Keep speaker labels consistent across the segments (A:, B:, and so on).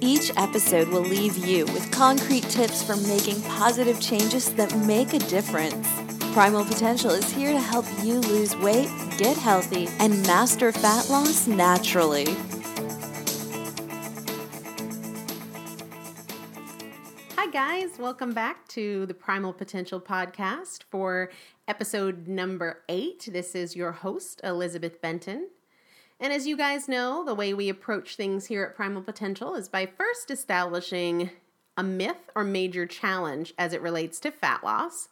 A: each episode will leave you with concrete tips for making positive changes that make a difference. Primal Potential is here to help you lose weight, get healthy, and master fat loss naturally.
B: Hi, guys. Welcome back to the Primal Potential podcast for episode number eight. This is your host, Elizabeth Benton. And as you guys know, the way we approach things here at Primal Potential is by first establishing a myth or major challenge as it relates to fat loss,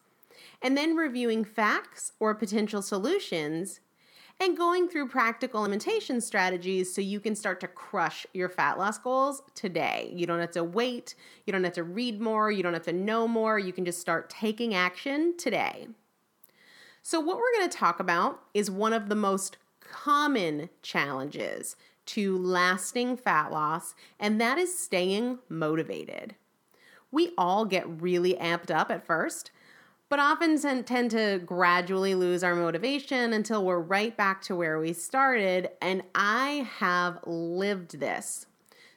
B: and then reviewing facts or potential solutions, and going through practical limitation strategies so you can start to crush your fat loss goals today. You don't have to wait, you don't have to read more, you don't have to know more, you can just start taking action today. So, what we're going to talk about is one of the most common challenges to lasting fat loss, and that is staying motivated. We all get really amped up at first, but often tend to gradually lose our motivation until we're right back to where we started. And I have lived this.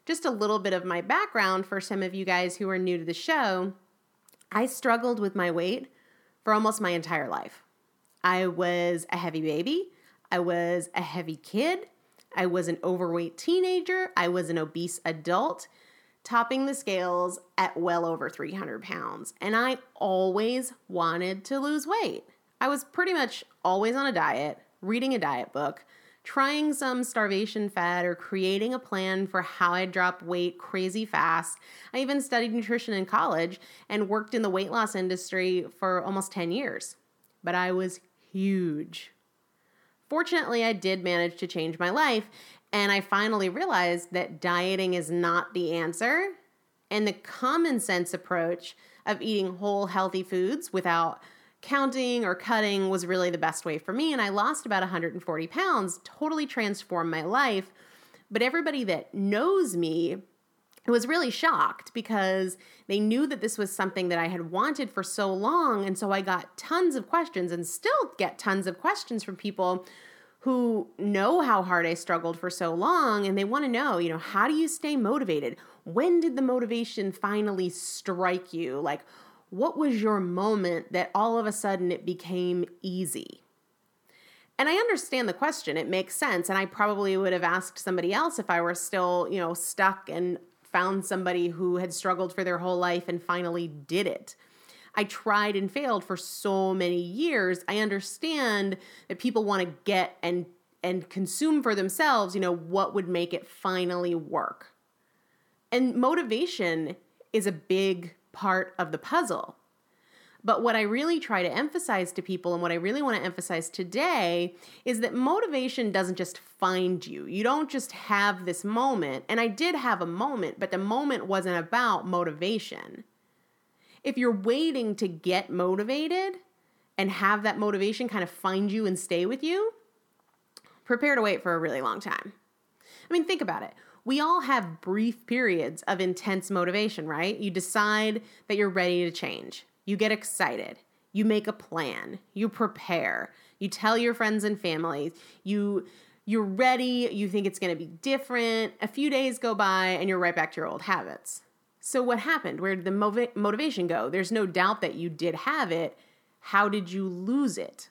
B: Just a little bit of my background for some of you guys who are new to the show. I struggled with my weight for almost my entire life. I was a heavy baby. I was a heavy kid. I was an overweight teenager. I was an obese adult, topping the scales at well over 300 pounds. And I always wanted to lose weight. I was pretty much always on a diet, reading a diet book, trying some starvation fad, or creating a plan for how I'd drop weight crazy fast. I even studied nutrition in college and worked in the weight loss industry for almost 10 years. But I was huge Fortunately, I did manage to change my life, and I finally realized that dieting is not the answer. And the common sense approach of eating whole, healthy foods without counting or cutting was really the best way for me. And I lost about 140 pounds, totally transformed my life. But everybody that knows me was really shocked because they knew that this was something that I had wanted for so long. And so I got tons of questions and still get tons of questions from people who know how hard I struggled for so long and they want to know, you know, how do you stay motivated? When did the motivation finally strike you? Like, what was your moment that all of a sudden it became easy? And I understand the question. It makes sense. And I probably would have asked somebody else if I were still, you know, stuck and found somebody who had struggled for their whole life and finally did it. I tried and failed for so many years. I understand that people want to get and and consume for themselves, you know, what would make it finally work. And motivation is a big part of the puzzle. But what I really try to emphasize to people and what I really want to emphasize today is that motivation doesn't just find you. You don't just have this moment. And I did have a moment, but the moment wasn't about motivation. If you're waiting to get motivated and have that motivation kind of find you and stay with you, prepare to wait for a really long time. I mean, think about it. We all have brief periods of intense motivation, right? You decide that you're ready to change. You get excited. You make a plan. You prepare. You tell your friends and family. You you're ready. You think it's going to be different. A few days go by and you're right back to your old habits. So what happened? Where did the motiv- motivation go? There's no doubt that you did have it. How did you lose it?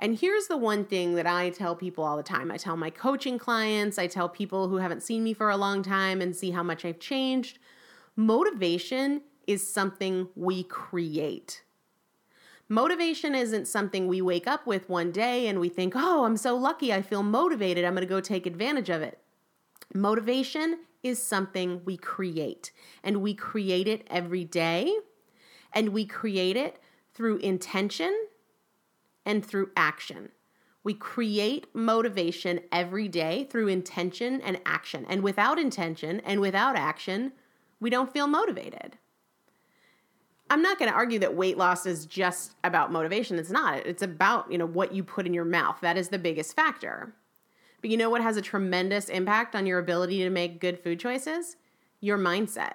B: And here's the one thing that I tell people all the time. I tell my coaching clients, I tell people who haven't seen me for a long time and see how much I've changed. Motivation is something we create. Motivation isn't something we wake up with one day and we think, oh, I'm so lucky, I feel motivated, I'm gonna go take advantage of it. Motivation is something we create, and we create it every day, and we create it through intention and through action. We create motivation every day through intention and action. And without intention and without action, we don't feel motivated. I'm not going to argue that weight loss is just about motivation. It's not. It's about, you know, what you put in your mouth. That is the biggest factor. But you know what has a tremendous impact on your ability to make good food choices? Your mindset.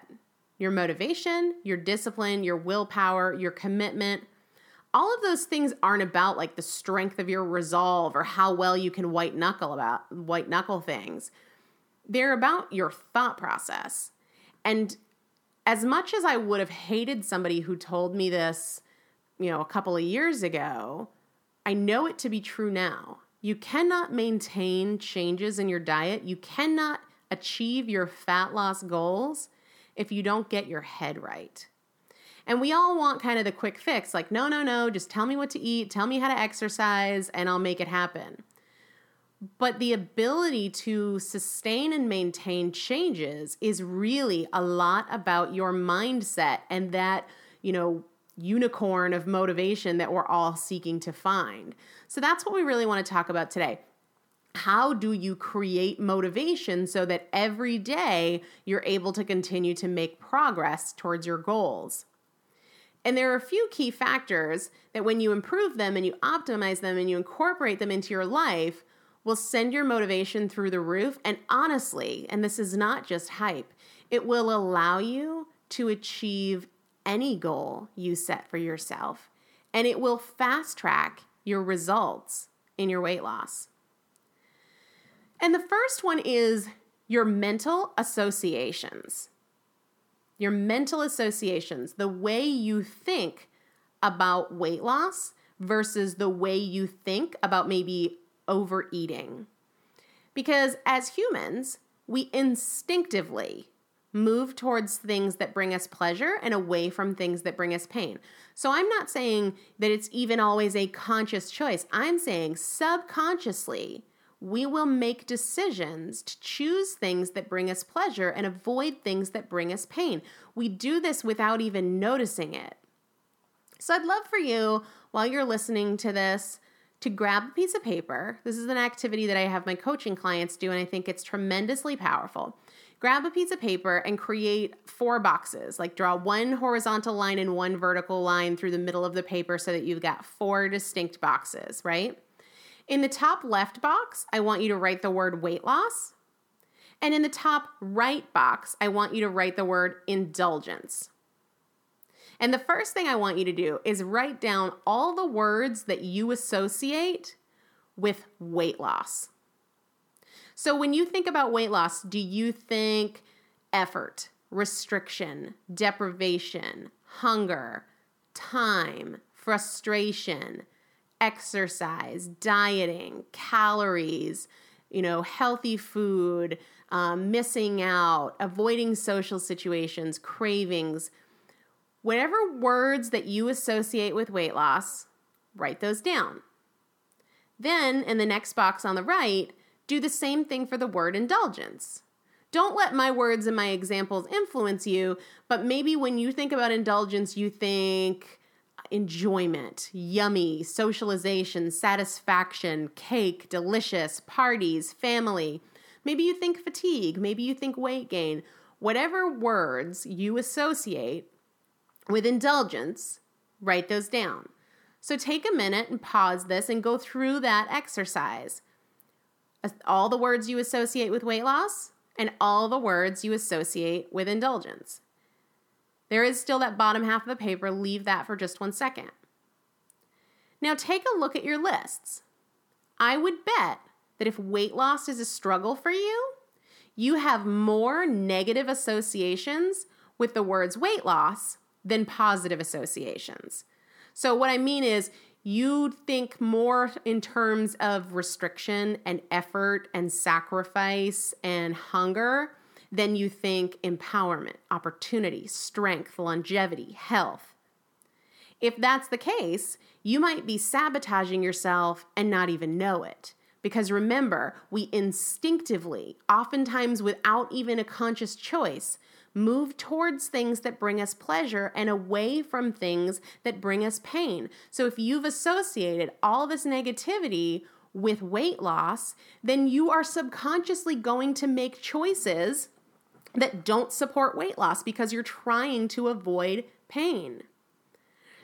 B: Your motivation, your discipline, your willpower, your commitment. All of those things aren't about like the strength of your resolve or how well you can white knuckle about white knuckle things. They're about your thought process. And as much as I would have hated somebody who told me this you know, a couple of years ago, I know it to be true now. You cannot maintain changes in your diet. You cannot achieve your fat loss goals if you don't get your head right. And we all want kind of the quick fix like, no, no, no, just tell me what to eat, tell me how to exercise, and I'll make it happen. But the ability to sustain and maintain changes is really a lot about your mindset and that, you know, unicorn of motivation that we're all seeking to find. So that's what we really want to talk about today. How do you create motivation so that every day you're able to continue to make progress towards your goals? And there are a few key factors that when you improve them and you optimize them and you incorporate them into your life, will send your motivation through the roof. And honestly, and this is not just hype, it will allow you to achieve any goal you set for yourself. And it will fast track your results in your weight loss. And the first one is your mental associations. Your mental associations, the way you think about weight loss versus the way you think about maybe overeating. Because as humans, we instinctively move towards things that bring us pleasure and away from things that bring us pain. So I'm not saying that it's even always a conscious choice. I'm saying subconsciously, we will make decisions to choose things that bring us pleasure and avoid things that bring us pain. We do this without even noticing it. So I'd love for you, while you're listening to this, to grab a piece of paper. This is an activity that I have my coaching clients do, and I think it's tremendously powerful. Grab a piece of paper and create four boxes. Like draw one horizontal line and one vertical line through the middle of the paper so that you've got four distinct boxes, right? In the top left box, I want you to write the word weight loss. And in the top right box, I want you to write the word indulgence. And the first thing I want you to do is write down all the words that you associate with weight loss. So when you think about weight loss, do you think effort, restriction, deprivation, hunger, time, frustration, exercise, dieting, calories, you know, healthy food, um, missing out, avoiding social situations, cravings, Whatever words that you associate with weight loss, write those down. Then, in the next box on the right, do the same thing for the word indulgence. Don't let my words and my examples influence you, but maybe when you think about indulgence, you think enjoyment, yummy, socialization, satisfaction, cake, delicious, parties, family. Maybe you think fatigue, maybe you think weight gain. Whatever words you associate with indulgence, write those down. So take a minute and pause this and go through that exercise. All the words you associate with weight loss and all the words you associate with indulgence. There is still that bottom half of the paper. Leave that for just one second. Now take a look at your lists. I would bet that if weight loss is a struggle for you, you have more negative associations with the words weight loss than positive associations. So, what I mean is, you think more in terms of restriction and effort and sacrifice and hunger than you think empowerment, opportunity, strength, longevity, health. If that's the case, you might be sabotaging yourself and not even know it. Because remember, we instinctively, oftentimes without even a conscious choice, move towards things that bring us pleasure and away from things that bring us pain. So if you've associated all this negativity with weight loss, then you are subconsciously going to make choices that don't support weight loss because you're trying to avoid pain.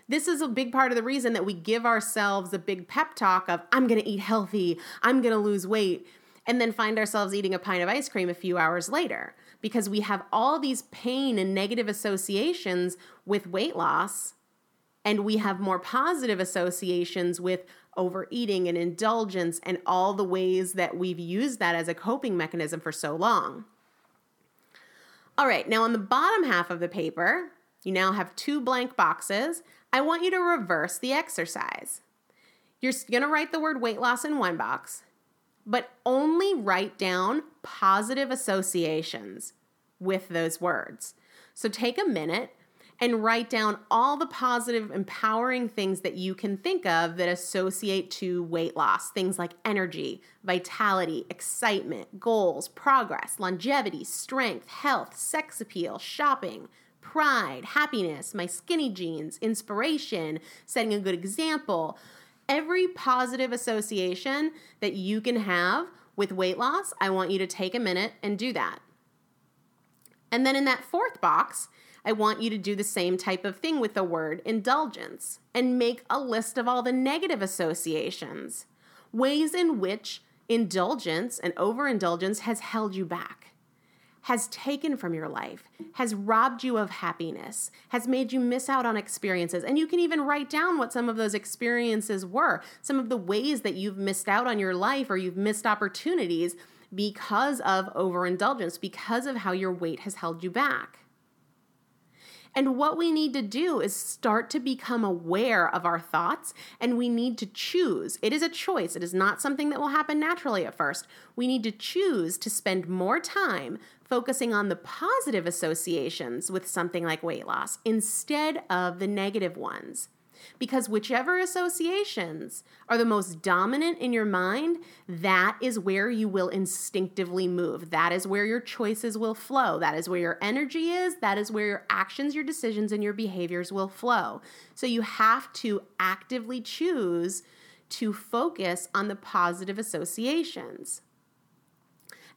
B: This is a big part of the reason that we give ourselves a big pep talk of, I'm gonna eat healthy, I'm gonna lose weight, and then find ourselves eating a pint of ice cream a few hours later because we have all these pain and negative associations with weight loss and we have more positive associations with overeating and indulgence and all the ways that we've used that as a coping mechanism for so long. All right, now on the bottom half of the paper, You now have two blank boxes. I want you to reverse the exercise. You're going to write the word weight loss in one box, but only write down positive associations with those words. So take a minute and write down all the positive, empowering things that you can think of that associate to weight loss. Things like energy, vitality, excitement, goals, progress, longevity, strength, health, sex appeal, shopping, pride, happiness, my skinny jeans, inspiration, setting a good example. Every positive association that you can have with weight loss, I want you to take a minute and do that. And then in that fourth box, I want you to do the same type of thing with the word indulgence and make a list of all the negative associations, ways in which indulgence and overindulgence has held you back, has taken from your life, has robbed you of happiness, has made you miss out on experiences. And you can even write down what some of those experiences were, some of the ways that you've missed out on your life or you've missed opportunities because of overindulgence, because of how your weight has held you back. And what we need to do is start to become aware of our thoughts and we need to choose. It is a choice, it is not something that will happen naturally at first. We need to choose to spend more time focusing on the positive associations with something like weight loss instead of the negative ones. Because whichever associations are the most dominant in your mind, that is where you will instinctively move. That is where your choices will flow. That is where your energy is. That is where your actions, your decisions, and your behaviors will flow. So you have to actively choose to focus on the positive associations.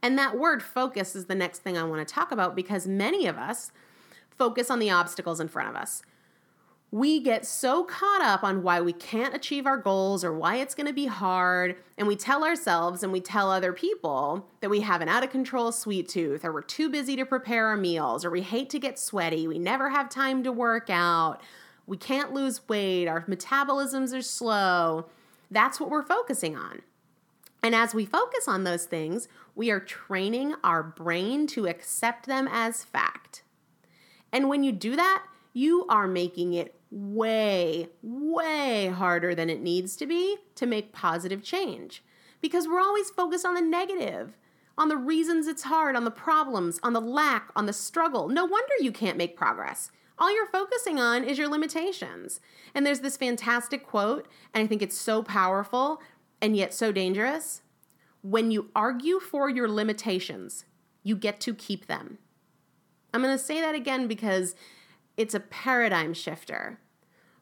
B: And that word focus is the next thing I want to talk about because many of us focus on the obstacles in front of us we get so caught up on why we can't achieve our goals or why it's going to be hard. And we tell ourselves and we tell other people that we have an out of control sweet tooth, or we're too busy to prepare our meals, or we hate to get sweaty, we never have time to work out, we can't lose weight, our metabolisms are slow. That's what we're focusing on. And as we focus on those things, we are training our brain to accept them as fact. And when you do that, you are making it way, way harder than it needs to be to make positive change. Because we're always focused on the negative, on the reasons it's hard, on the problems, on the lack, on the struggle. No wonder you can't make progress. All you're focusing on is your limitations. And there's this fantastic quote, and I think it's so powerful and yet so dangerous. When you argue for your limitations, you get to keep them. I'm going to say that again because it's a paradigm shifter.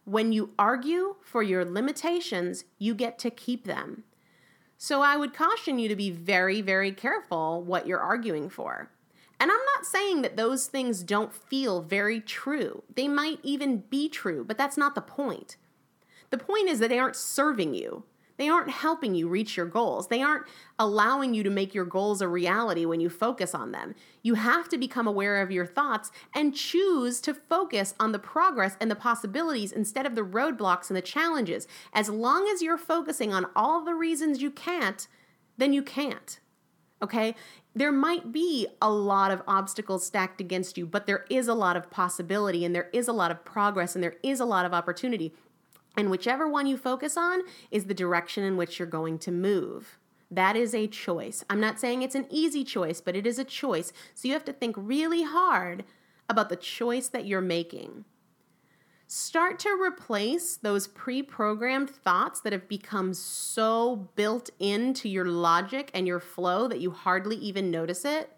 B: When you argue for your limitations, you get to keep them. So I would caution you to be very, very careful what you're arguing for. And I'm not saying that those things don't feel very true. They might even be true, but that's not the point. The point is that they aren't serving you. They aren't helping you reach your goals. They aren't allowing you to make your goals a reality when you focus on them. You have to become aware of your thoughts and choose to focus on the progress and the possibilities instead of the roadblocks and the challenges. As long as you're focusing on all the reasons you can't, then you can't. Okay? There might be a lot of obstacles stacked against you, but there is a lot of possibility and there is a lot of progress and there is a lot of opportunity. And whichever one you focus on is the direction in which you're going to move. That is a choice. I'm not saying it's an easy choice, but it is a choice. So you have to think really hard about the choice that you're making. Start to replace those pre programmed thoughts that have become so built into your logic and your flow that you hardly even notice it.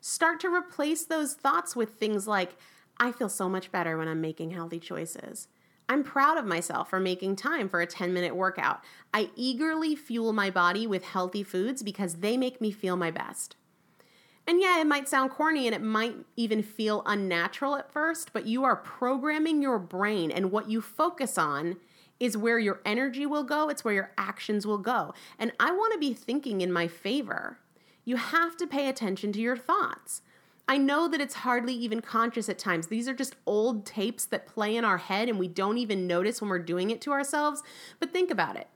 B: Start to replace those thoughts with things like, I feel so much better when I'm making healthy choices. I'm proud of myself for making time for a 10 minute workout. I eagerly fuel my body with healthy foods because they make me feel my best. And yeah, it might sound corny and it might even feel unnatural at first, but you are programming your brain, and what you focus on is where your energy will go, it's where your actions will go. And I want to be thinking in my favor. You have to pay attention to your thoughts. I know that it's hardly even conscious at times. These are just old tapes that play in our head and we don't even notice when we're doing it to ourselves. But think about it.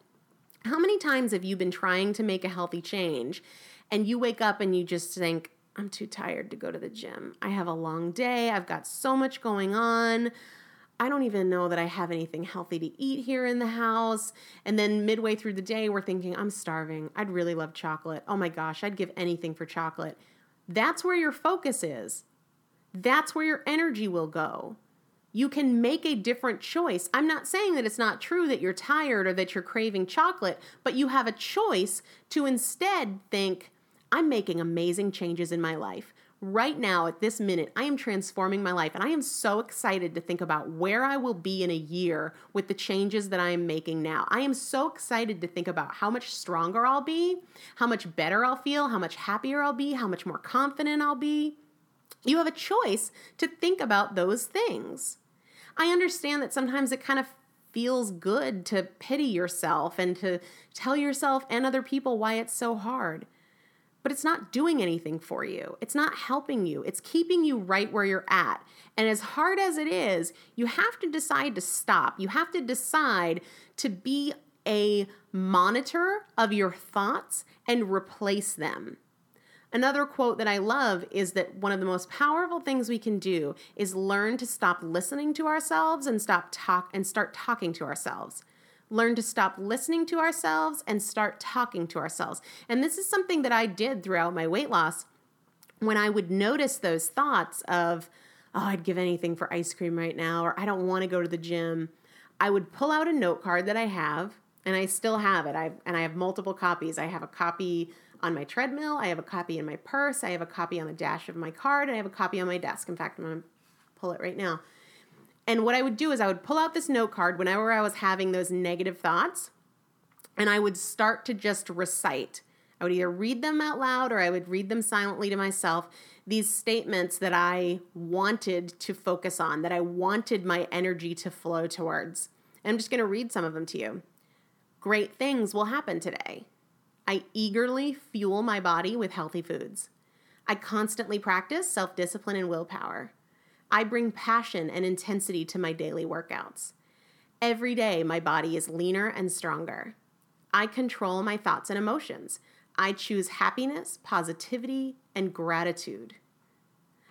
B: How many times have you been trying to make a healthy change and you wake up and you just think, I'm too tired to go to the gym. I have a long day. I've got so much going on. I don't even know that I have anything healthy to eat here in the house. And then midway through the day, we're thinking, I'm starving. I'd really love chocolate. Oh my gosh, I'd give anything for chocolate. That's where your focus is. That's where your energy will go. You can make a different choice. I'm not saying that it's not true that you're tired or that you're craving chocolate, but you have a choice to instead think, I'm making amazing changes in my life right now at this minute i am transforming my life and i am so excited to think about where i will be in a year with the changes that i am making now. I am so excited to think about how much stronger i'll be how much better i'll feel how much happier i'll be how much more confident i'll be. You have a choice to think about those things. I understand that sometimes it kind of feels good to pity yourself and to tell yourself and other people why it's so hard but it's not doing anything for you. It's not helping you. It's keeping you right where you're at. And as hard as it is, you have to decide to stop. You have to decide to be a monitor of your thoughts and replace them. Another quote that I love is that one of the most powerful things we can do is learn to stop listening to ourselves and stop talk and start talking to ourselves learn to stop listening to ourselves and start talking to ourselves. And this is something that I did throughout my weight loss. When I would notice those thoughts of, oh, I'd give anything for ice cream right now, or I don't want to go to the gym, I would pull out a note card that I have, and I still have it. I've and I have multiple copies. I have a copy on my treadmill, I have a copy in my purse, I have a copy on the dash of my card, and I have a copy on my desk. In fact, I'm to pull it right now. And what I would do is I would pull out this note card whenever I was having those negative thoughts and I would start to just recite. I would either read them out loud or I would read them silently to myself. These statements that I wanted to focus on, that I wanted my energy to flow towards. And I'm just going to read some of them to you. Great things will happen today. I eagerly fuel my body with healthy foods. I constantly practice self discipline and willpower. I bring passion and intensity to my daily workouts. Every day, my body is leaner and stronger. I control my thoughts and emotions. I choose happiness, positivity, and gratitude.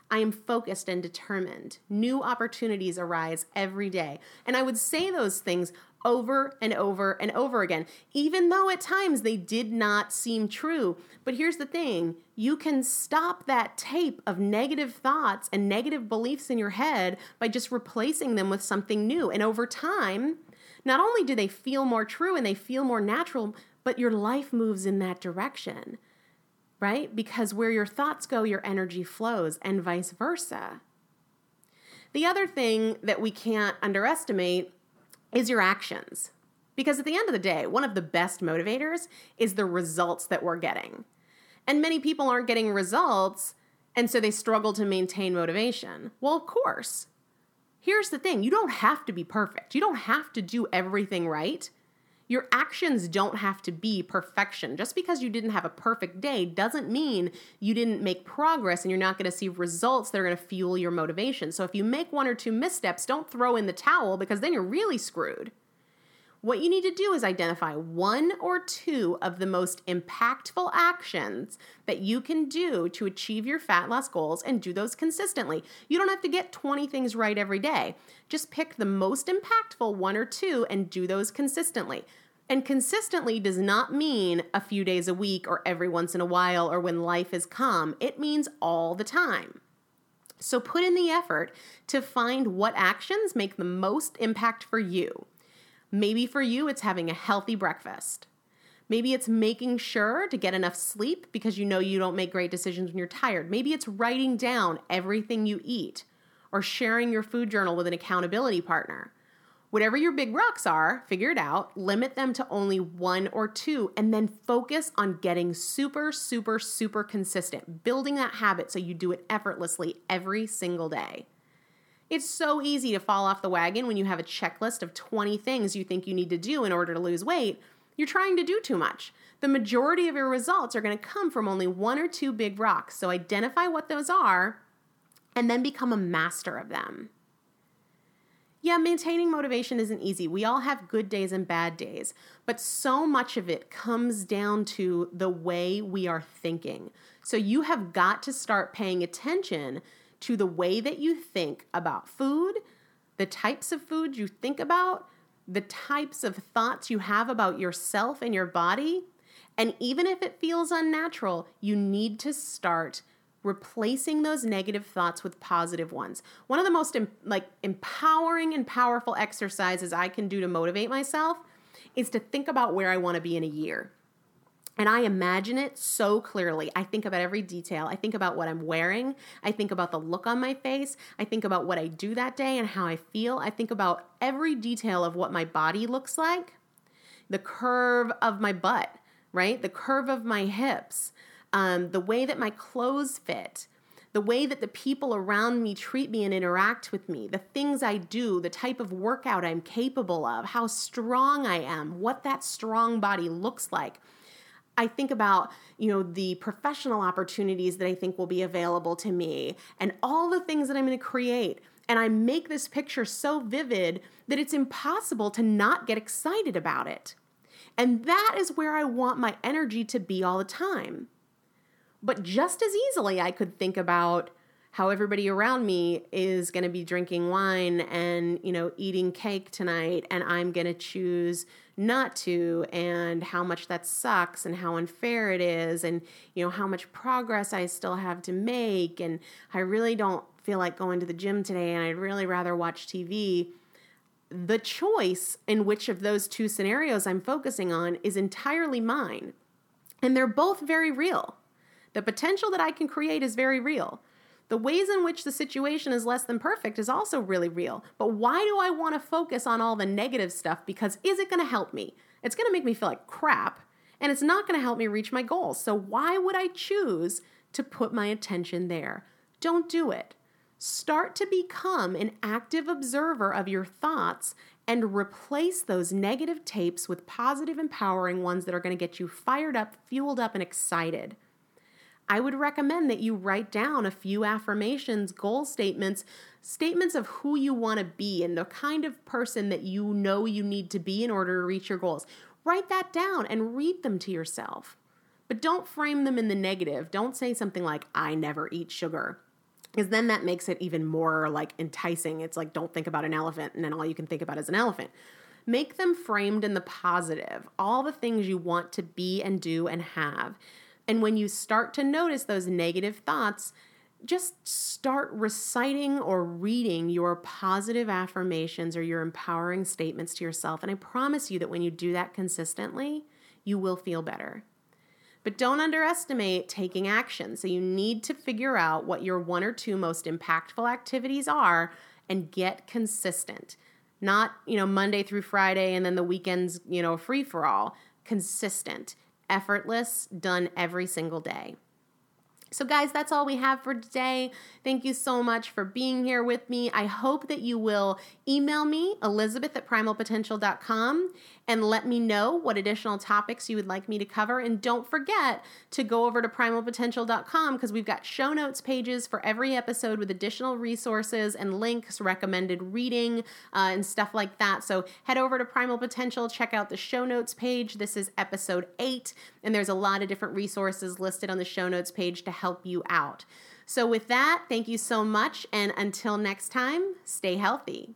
B: I am focused and determined. New opportunities arise every day. And I would say those things over and over and over again, even though at times they did not seem true. But here's the thing you can stop that tape of negative thoughts and negative beliefs in your head by just replacing them with something new. And over time, not only do they feel more true and they feel more natural, but your life moves in that direction, right? Because where your thoughts go, your energy flows, and vice versa. The other thing that we can't underestimate is your actions. Because at the end of the day, one of the best motivators is the results that we're getting. And many people aren't getting results, and so they struggle to maintain motivation. Well, of course. Here's the thing you don't have to be perfect, you don't have to do everything right. Your actions don't have to be perfection. Just because you didn't have a perfect day doesn't mean you didn't make progress and you're not going to see results that are going to fuel your motivation. So if you make one or two missteps, don't throw in the towel because then you're really screwed. What you need to do is identify one or two of the most impactful actions that you can do to achieve your fat loss goals and do those consistently. You don't have to get 20 things right every day. Just pick the most impactful one or two and do those consistently. And consistently does not mean a few days a week or every once in a while or when life is calm. It means all the time. So put in the effort to find what actions make the most impact for you. Maybe for you, it's having a healthy breakfast. Maybe it's making sure to get enough sleep because you know you don't make great decisions when you're tired. Maybe it's writing down everything you eat or sharing your food journal with an accountability partner. Whatever your big rocks are, figure it out, limit them to only one or two, and then focus on getting super, super, super consistent, building that habit so you do it effortlessly every single day. It's so easy to fall off the wagon when you have a checklist of 20 things you think you need to do in order to lose weight. You're trying to do too much. The majority of your results are going to come from only one or two big rocks. So identify what those are and then become a master of them. yeah, maintaining motivation isn't easy. We all have good days and bad days, but so much of it comes down to the way we are thinking. So you have got to start paying attention to the way that you think about food, the types of food you think about, the types of thoughts you have about yourself and your body. And even if it feels unnatural, you need to start replacing those negative thoughts with positive ones. One of the most like empowering and powerful exercises I can do to motivate myself is to think about where I want to be in a year. And I imagine it so clearly. I think about every detail. I think about what I'm wearing. I think about the look on my face. I think about what I do that day and how I feel. I think about every detail of what my body looks like, the curve of my butt, right? The curve of my hips, um, the way that my clothes fit, the way that the people around me treat me and interact with me, the things I do, the type of workout I'm capable of, how strong I am, what that strong body looks like. I think about, you know, the professional opportunities that I think will be available to me and all the things that I'm going to create. And I make this picture so vivid that it's impossible to not get excited about it. And that is where I want my energy to be all the time. But just as easily, I could think about how everybody around me is going to be drinking wine and, you know, eating cake tonight, and I'm going to choose not to, and how much that sucks, and how unfair it is, and, you know, how much progress I still have to make, and I really don't feel like going to the gym today, and I'd really rather watch TV. The choice in which of those two scenarios I'm focusing on is entirely mine. And they're both very real. The potential that I can create is very real. The ways in which the situation is less than perfect is also really real. But why do I want to focus on all the negative stuff? Because is it going to help me? It's going to make me feel like crap, and it's not going to help me reach my goals. So why would I choose to put my attention there? Don't do it. Start to become an active observer of your thoughts and replace those negative tapes with positive, empowering ones that are going to get you fired up, fueled up, and excited. I would recommend that you write down a few affirmations, goal statements, statements of who you want to be and the kind of person that you know you need to be in order to reach your goals. Write that down and read them to yourself. But don't frame them in the negative. Don't say something like, I never eat sugar. Because then that makes it even more like enticing. It's like, don't think about an elephant, and then all you can think about is an elephant. Make them framed in the positive, all the things you want to be and do and have. And when you start to notice those negative thoughts, just start reciting or reading your positive affirmations or your empowering statements to yourself. And I promise you that when you do that consistently, you will feel better. But don't underestimate taking action. So you need to figure out what your one or two most impactful activities are and get consistent. Not, you know, Monday through Friday and then the weekends, you know, free for all. Consistent effortless, done every single day. So, guys, that's all we have for today. Thank you so much for being here with me. I hope that you will email me, elizabeth at primalpotential.com, and let me know what additional topics you would like me to cover. And don't forget to go over to primalpotential.com because we've got show notes pages for every episode with additional resources and links, recommended reading, uh, and stuff like that. So head over to Primal Potential, check out the show notes page. This is episode eight, and there's a lot of different resources listed on the show notes page to help you out. So, with that, thank you so much. And until next time, stay healthy.